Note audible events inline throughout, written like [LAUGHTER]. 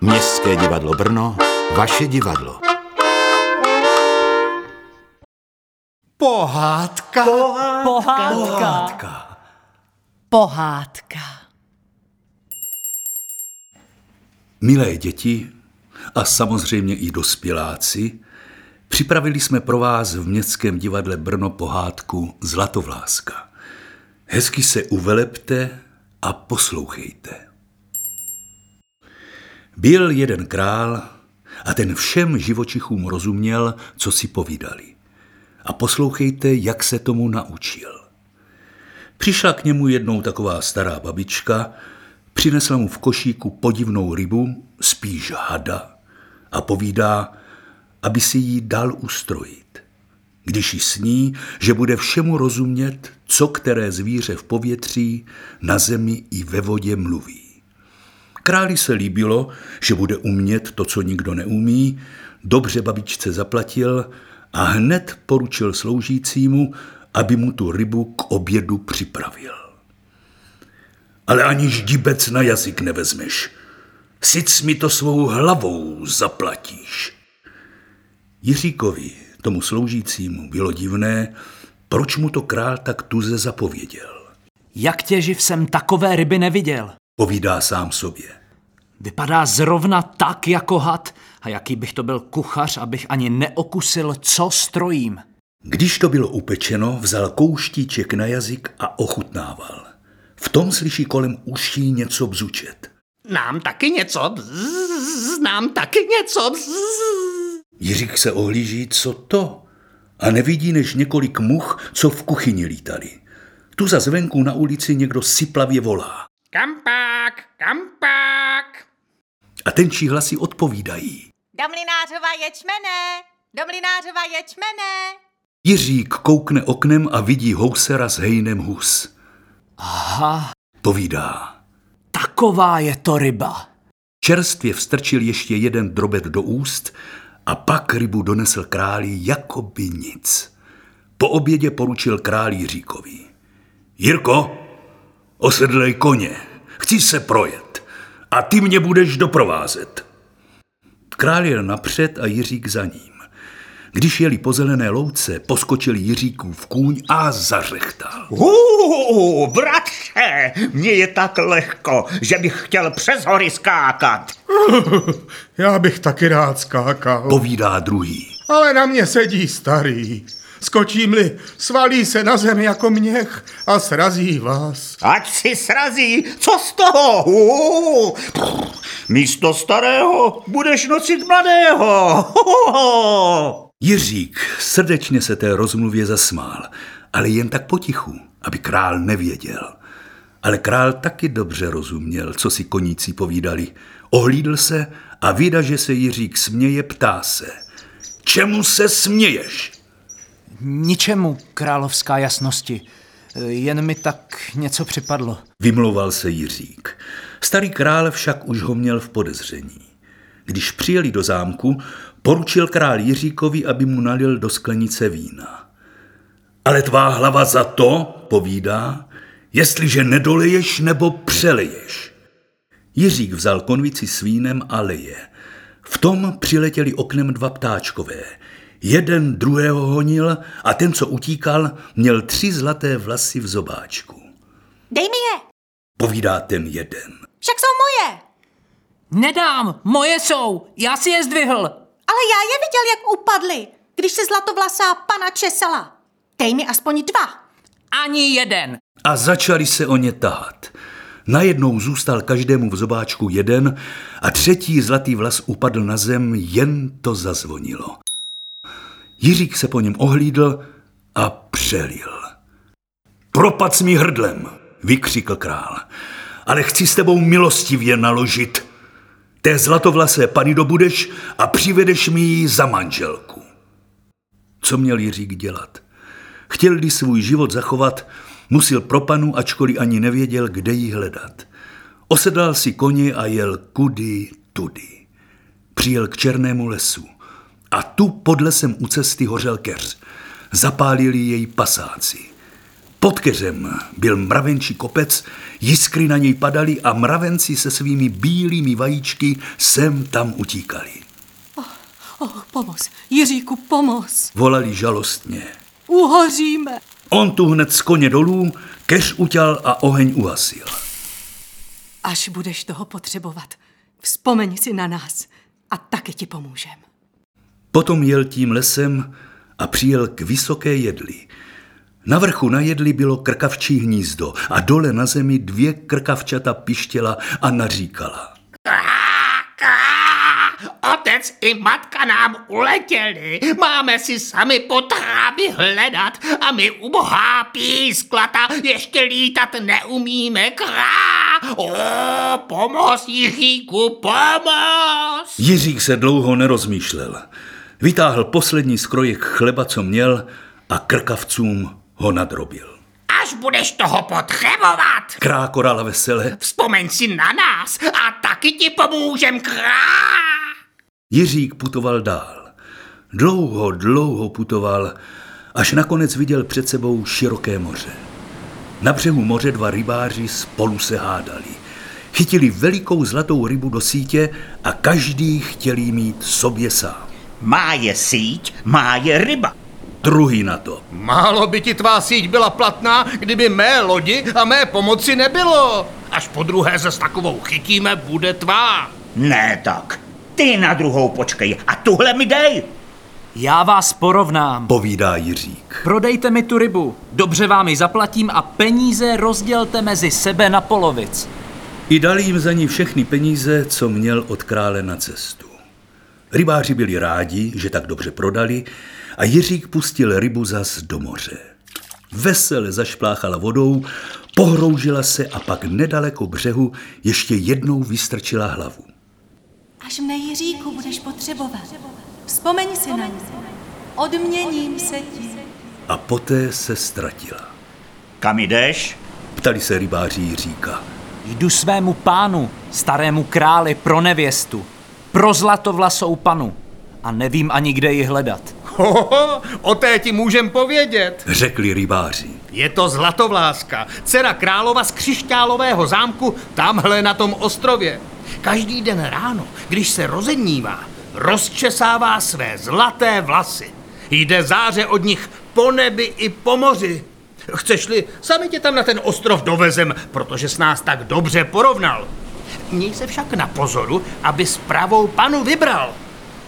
Městské divadlo Brno, vaše divadlo. Pohádka. Pohádka. Pohádka. Pohádka. Milé děti a samozřejmě i dospěláci, připravili jsme pro vás v Městském divadle Brno pohádku Zlatovláska. Hezky se uvelepte a poslouchejte. Byl jeden král a ten všem živočichům rozuměl, co si povídali. A poslouchejte, jak se tomu naučil. Přišla k němu jednou taková stará babička, přinesla mu v košíku podivnou rybu, spíš hada, a povídá, aby si ji dal ustrojit. Když ji sní, že bude všemu rozumět, co které zvíře v povětří, na zemi i ve vodě mluví. Králi se líbilo, že bude umět to, co nikdo neumí, dobře babičce zaplatil a hned poručil sloužícímu, aby mu tu rybu k obědu připravil. Ale ani ždibec na jazyk nevezmeš. Sic mi to svou hlavou zaplatíš. Jiříkovi, tomu sloužícímu, bylo divné, proč mu to král tak tuze zapověděl. Jak tě živ jsem takové ryby neviděl. Povídá sám sobě. Vypadá zrovna tak jako had a jaký bych to byl kuchař, abych ani neokusil, co strojím. Když to bylo upečeno, vzal kouštíček na jazyk a ochutnával. V tom slyší kolem uší něco bzučet. Nám taky něco, bzz, nám taky něco. Bzz. Jiřík se ohlíží, co to? A nevidí než několik much, co v kuchyni lítali. Tu za zvenku na ulici někdo syplavě volá. Kampák, kampák. A tenčí hlasy odpovídají. Do mlinářova ječmene! Do mlinářova ječmene! Jiřík koukne oknem a vidí housera s hejnem hus. Aha, Povídá. taková je to ryba. Čerstvě vstrčil ještě jeden drobet do úst a pak rybu donesl králi jako by nic. Po obědě poručil králi Jiříkovi. Jirko, osedlej koně, chci se projet a ty mě budeš doprovázet. Král jel napřed a Jiřík za ním. Když jeli po zelené louce, poskočil Jiříkův kůň a zařechtal. Hů, bratře, mně je tak lehko, že bych chtěl přes hory skákat. [LAUGHS] Já bych taky rád skákal, Povídá druhý. ale na mě sedí starý. Skočím-li, svalí se na zem jako měch a srazí vás. Ať si srazí, co z toho? Hů, místo starého budeš nosit mladého. Jiřík srdečně se té rozmluvě zasmál, ale jen tak potichu, aby král nevěděl. Ale král taky dobře rozuměl, co si koníci povídali. Ohlídl se a vida, že se Jiřík směje, ptá se. Čemu se směješ? Ničemu, královská jasnosti. Jen mi tak něco připadlo. Vymlouval se Jiřík. Starý král však už ho měl v podezření. Když přijeli do zámku, poručil král Jiříkovi, aby mu nalil do sklenice vína. Ale tvá hlava za to, povídá, jestliže nedoleješ nebo přeleješ. Jiřík vzal konvici s vínem a leje. V tom přiletěli oknem dva ptáčkové. Jeden druhého honil a ten, co utíkal, měl tři zlaté vlasy v zobáčku. Dej mi je! Povídá ten jeden. Však jsou moje! Nedám, moje jsou, já si je zdvihl. Ale já je viděl, jak upadly, když se zlatovlasá pana česala. Dej mi aspoň dva. Ani jeden. A začali se o ně tahat. Najednou zůstal každému v zobáčku jeden a třetí zlatý vlas upadl na zem, jen to zazvonilo. Jiřík se po něm ohlídl a přelil. Propad mi hrdlem, vykřikl král, ale chci s tebou milostivě naložit. Té zlatovlasé pany dobudeš a přivedeš mi ji za manželku. Co měl Jiřík dělat? Chtěl-li svůj život zachovat, musil pro panu, ačkoliv ani nevěděl, kde ji hledat. Osedlal si koně a jel kudy, tudy. Přijel k černému lesu. A tu pod lesem u cesty hořel keř. Zapálili jej pasáci. Pod keřem byl mravenčí kopec, jiskry na něj padaly a mravenci se svými bílými vajíčky sem tam utíkali. Oh, pomoz, Jiříku, pomoz. Volali žalostně. Uhoříme. On tu hned z koně dolů, keř utěl a oheň uhasil. Až budeš toho potřebovat, vzpomeň si na nás a taky ti pomůžem. Potom jel tím lesem a přijel k vysoké jedli. Na vrchu na jedli bylo krkavčí hnízdo a dole na zemi dvě krkavčata pištěla a naříkala. Otec i matka nám uletěli, máme si sami potrávy hledat a my ubohá písklata ještě lítat neumíme krá. O, pomoz, Jiříku, pomoz! Jiřík se dlouho nerozmýšlel. Vytáhl poslední skrojek chleba, co měl a krkavcům ho nadrobil. Až budeš toho potřebovat, Krákorala vesele. vzpomeň si na nás a taky ti pomůžem krá. Jiřík putoval dál. Dlouho, dlouho putoval, až nakonec viděl před sebou široké moře. Na břehu moře dva rybáři spolu se hádali. Chytili velikou zlatou rybu do sítě a každý chtěl jí mít sobě sám. Má je síť, má je ryba. Druhý na to. Málo by ti tvá síť byla platná, kdyby mé lodi a mé pomoci nebylo. Až po druhé se s takovou chytíme, bude tvá. Ne tak. Ty na druhou počkej a tuhle mi dej. Já vás porovnám. Povídá Jiřík. Prodejte mi tu rybu, dobře vám ji zaplatím a peníze rozdělte mezi sebe na polovic. I dal jim za ní všechny peníze, co měl od krále na cestu. Rybáři byli rádi, že tak dobře prodali a Jiřík pustil rybu zas do moře. Vesele zašpláchala vodou, pohroužila se a pak nedaleko břehu ještě jednou vystrčila hlavu. Až mne, Jiříku, budeš potřebovat, vzpomeň si na mě. Odměním se ti. A poté se ztratila. Kam jdeš? Ptali se rybáři Jiříka. Jdu svému pánu, starému králi, pro nevěstu. Pro zlatovlasou panu. A nevím ani, kde ji hledat. Hoho, o té ti můžem povědět. Řekli rybáři. Je to Zlatovláska, dcera králova z křišťálového zámku tamhle na tom ostrově. Každý den ráno, když se rozednívá, rozčesává své zlaté vlasy. Jde záře od nich po nebi i po moři. Chceš-li, sami tě tam na ten ostrov dovezem, protože s nás tak dobře porovnal. Měj se však na pozoru, aby pravou panu vybral.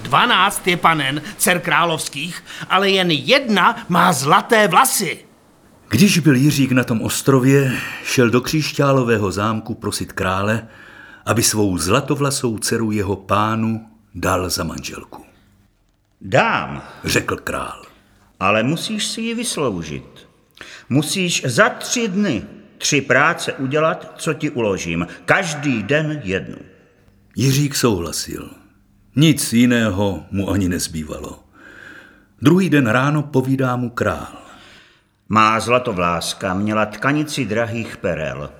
Dvanáct je panen, dcer královských, ale jen jedna má zlaté vlasy. Když byl Jiřík na tom ostrově, šel do křišťálového zámku prosit krále, aby svou zlatovlasou dceru jeho pánu dal za manželku. Dám, Řekl král. ale musíš si ji vysloužit. Musíš za tři dny tři práce udělat, co ti uložím. Každý den jednu. Jiřík souhlasil. Nic jiného mu ani nezbývalo. Druhý den ráno povídá mu král. Má zlatovláska měla tkanici drahých perel.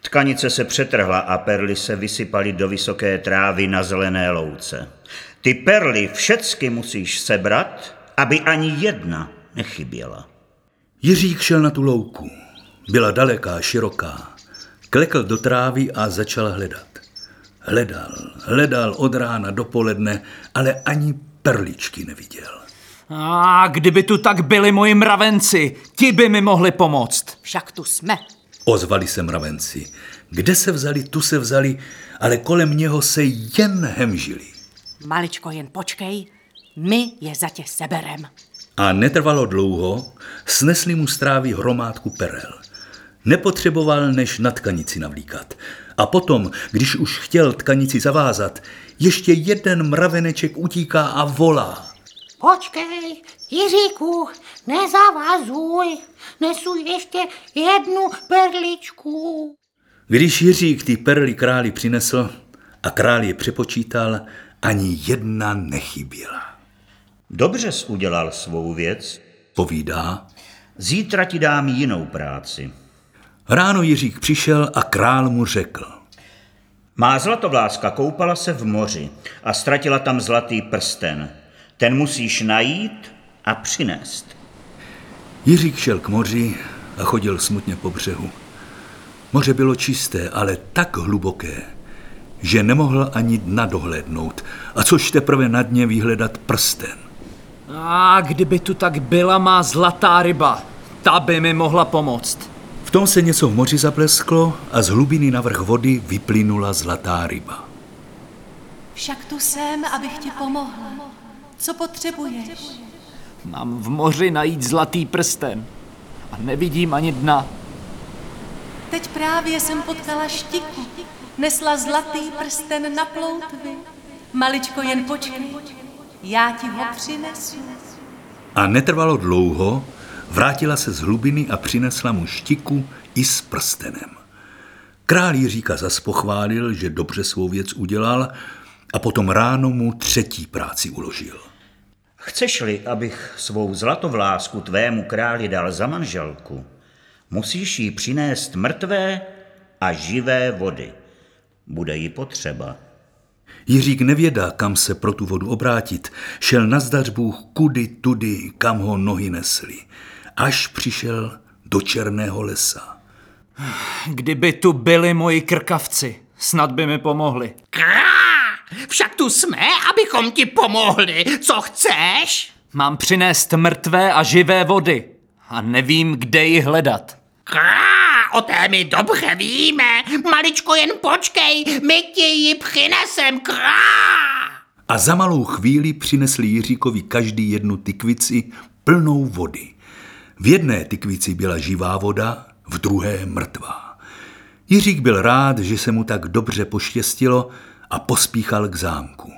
Tkanice se přetrhla a perly se vysypaly do vysoké trávy na zelené louce. Ty perly všecky musíš sebrat, aby ani jedna nechyběla. Jiřík šel na tu louku. Byla daleká, široká. Klekl do trávy a začal hledat. Hledal, hledal od rána do poledne, ale ani perličky neviděl. A kdyby tu tak byli moji mravenci, ti by mi mohli pomoct. Však tu jsme. Ozvali se mravenci. Kde se vzali, tu se vzali, ale kolem něho se jen hemžili. Maličko, jen počkej, my je za tě seberem. A netrvalo dlouho, snesli mu strávy hromádku perel. Nepotřeboval než na tkanici navlíkat. A potom, když už chtěl tkanici zavázat, ještě jeden mraveneček utíká a volá. Počkej, Jiříku, nezavazuj, nesu ještě jednu perličku. Když Jiřík ty perly králi přinesl a král je přepočítal, ani jedna nechyběla. Dobře jsi udělal svou věc. Povídá. Zítra ti dám jinou práci. Ráno Jiřík přišel a král mu řekl. Má zlatovláska koupala se v moři a ztratila tam zlatý prsten. Ten musíš najít a přinést. Jiřík šel k moři, a chodil smutně po břehu. Moře bylo čisté, ale tak hluboké, že nemohl ani dna dohlédnout, a což teprve na dně vyhledat prsten. A kdyby tu tak byla má zlatá ryba, ta by mi mohla pomoct. V tom se něco v moři zaplesklo a z hlubiny na vrch vody vyplynula zlatá ryba. Však tu jsem, abych ti pomohla. Co potřebuješ? Mám v moři najít zlatý prsten. A nevidím ani dna. Teď právě jsem potkala štiku. Nesla zlatý prsten na ploutvy. Maličko, jen počkej. Já ti ho přinesu. A netrvalo dlouho, vrátila se z hlubiny a přinesla mu štiku i s prstenem. Král Jiříka zas pochválil, že dobře svou věc udělal a potom ráno mu třetí práci uložil. Chceš-li, abych svou zlatovlásku tvému králi dal za manželku, musíš jí přinést mrtvé a živé vody. Bude jí potřeba. Jiřík nevědá, kam se pro tu vodu obrátit. Šel na zdař kudy tudy, kam ho nohy nesly. Až přišel do černého lesa. Kdyby tu byli moji krkavci, snad by mi pomohli. Krá, však tu jsme, abychom ti pomohli. Co chceš? Mám přinést mrtvé a živé vody a nevím, kde ji hledat. Krá, o té my dobře víme. Maličko, jen počkej, my ti ji přinesem, krá. A za malou chvíli přinesli Jiříkovi každý jednu tykvici plnou vody. V jedné tykvici byla živá voda, v druhé mrtvá. Jiřík byl rád, že se mu tak dobře poštěstilo a pospíchal k zámku.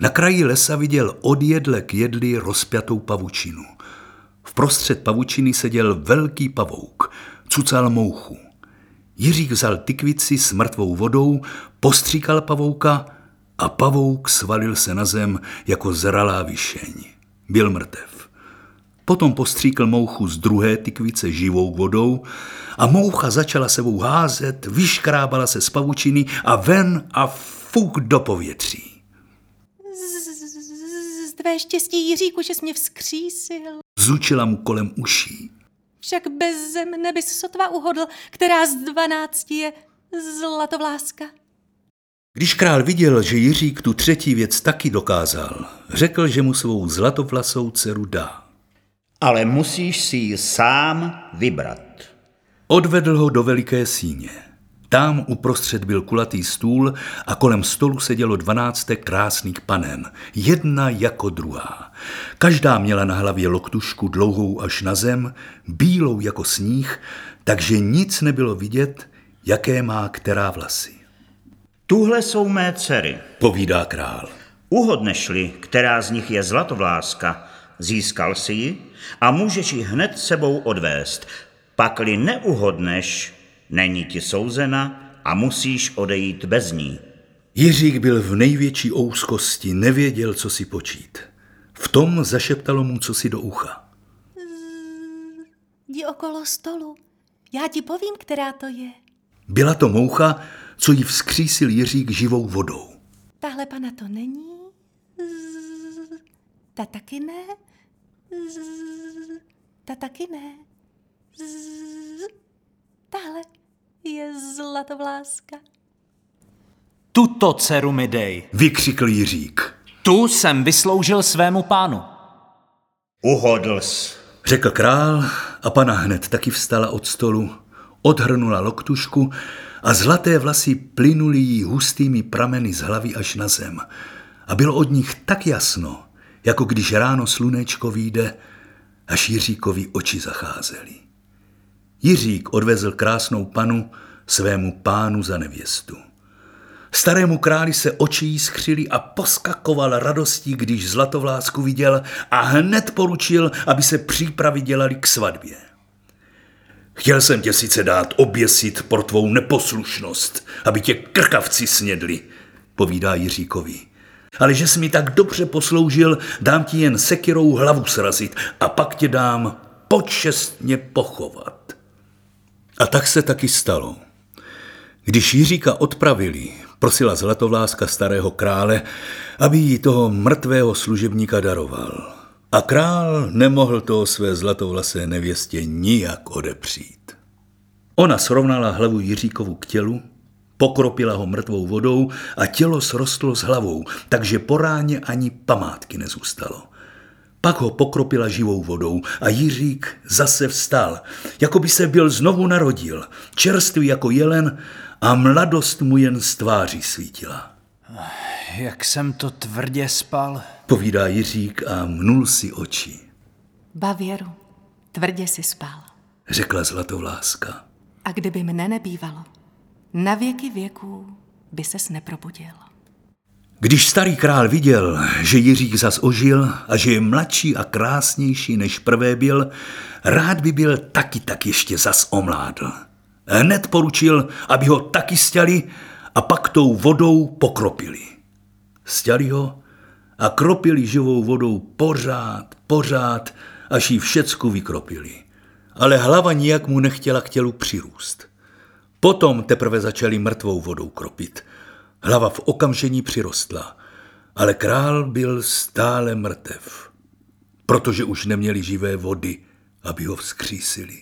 Na kraji lesa viděl od jedle k jedli rozpjatou pavučinu. V prostřed pavučiny seděl velký pavouk, cucal mouchu. Jiřík vzal tykvici s mrtvou vodou, postříkal pavouka a pavouk svalil se na zem jako zralá vyšeň. Byl mrtev. Potom postříkl mouchu z druhé tykvice živou vodou a moucha začala sebou házet, vyškrábala se z pavučiny a ven a fuk do povětří. Z tvé štěstí, Jiříku, že jsi mě vzkřísil. Zučila mu kolem uší. Však bez zemne bys sotva uhodl, která z dvanácti je zlatovláska. Když král viděl, že Jiřík tu třetí věc taky dokázal, řekl, že mu svou zlatovlasou dceru dá. Ale musíš si ji sám vybrat. Odvedl ho do veliké síně. Tam uprostřed byl kulatý stůl a kolem stolu sedělo dvanáctek krásných panen, jedna jako druhá. Každá měla na hlavě loktušku dlouhou až na zem, bílou jako sníh, takže nic nebylo vidět, jaké má která vlasy. Tuhle jsou mé dcery. Povídá král. Uhodneš-li, která z nich je zlatovláska, získal si ji a můžeš ji hned sebou odvést. Pakli neuhodneš, není ti souzena a musíš odejít bez ní. Jiřík byl v největší ouskosti, nevěděl, co si počít. V tom zašeptalo mu co si do ucha. Jdi okolo stolu. Já ti povím, která to je. Byla to moucha, co jí vzkřísil Jiřík živou vodou. Tahle pana to není. Ta taky ne. Ta taky ne. Tahle je zlatovláska. Tuto dceru mi dej. Vykřikl Jiřík. Tu jsem vysloužil svému pánu. Uhodl jsi. Řekl král a pana hned taky vstala od stolu, odhrnula loktušku a zlaté vlasy plynuly jí hustými prameny z hlavy až na zem. A bylo od nich tak jasno, jako když ráno slunečko vyjde, až Jiříkovi oči zacházely. Jiřík odvezl krásnou panu svému pánu za nevěstu. Starému králi se oči jí skřili a poskakoval radostí, když zlatovlásku viděl a hned poručil, aby se přípravy dělali k svatbě. Chtěl jsem tě sice dát oběsit pro tvou neposlušnost, aby tě krkavci snědli, povídá Jiříkovi. Ale že jsi mi tak dobře posloužil, dám ti jen sekirou hlavu srazit a pak tě dám počestně pochovat. A tak se taky stalo. Když Jiříka odpravili, prosila zlatovláska starého krále, aby jí toho mrtvého služebníka daroval. A král nemohl toho své zlatovlasé nevěstě nijak odepřít. Ona srovnala hlavu Jiříkovu k tělu, pokropila ho mrtvou vodou a tělo srostlo s hlavou, takže po ráně ani památky nezůstalo. Pak ho pokropila živou vodou a Jiřík zase vstal, jako by se byl znovu narodil, čerstvý jako jelen a mladost mu jen z tváří svítila. Jak jsem to tvrdě spal. Povídá Jiřík a mnul si oči. Bavěru, tvrdě si spal. Řekla Zlatovláska. A kdyby mne nebývalo, na věky věků by ses neprobudil. Když starý král viděl, že Jiřík zas ožil a že je mladší a krásnější než prvé byl, rád by byl taky tak ještě zas omládl. Hned poručil, aby ho taky stěli a pak tou vodou pokropili. Stěli ho a kropili živou vodou pořád, pořád, až ji všecku vykropili. Ale hlava nijak mu nechtěla k tělu přirůst. Potom teprve začali mrtvou vodou kropit. Hlava v okamžení přirostla, ale král byl stále mrtev, protože už neměli živé vody, aby ho vzkřísili.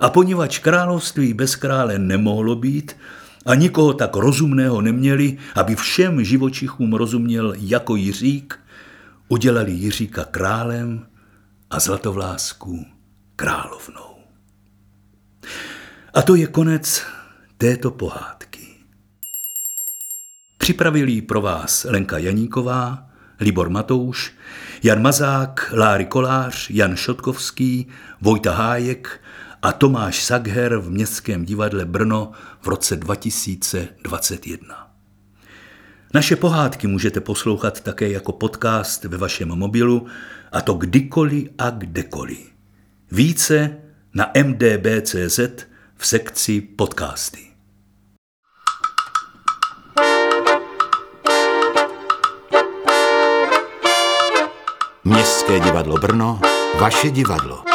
A poněvadž království bez krále nemohlo být a nikoho tak rozumného neměli, aby všem živočichům rozuměl jako Jiřík, udělali Jiříka králem a Zlatovlásku královnou. A to je konec této pohádky. Připravili ji pro vás Lenka Janíková, Libor Matouš, Jan Mazák, Láry Kolář, Jan Šotkovský, Vojta Hájek a Tomáš Sagher v Městském divadle Brno v roce 2021. Naše pohádky můžete poslouchat také jako podcast ve vašem mobilu, a to kdykoliv a kdekoliv. Více na mdb.cz v sekci podcasty. Městské divadlo Brno, vaše divadlo.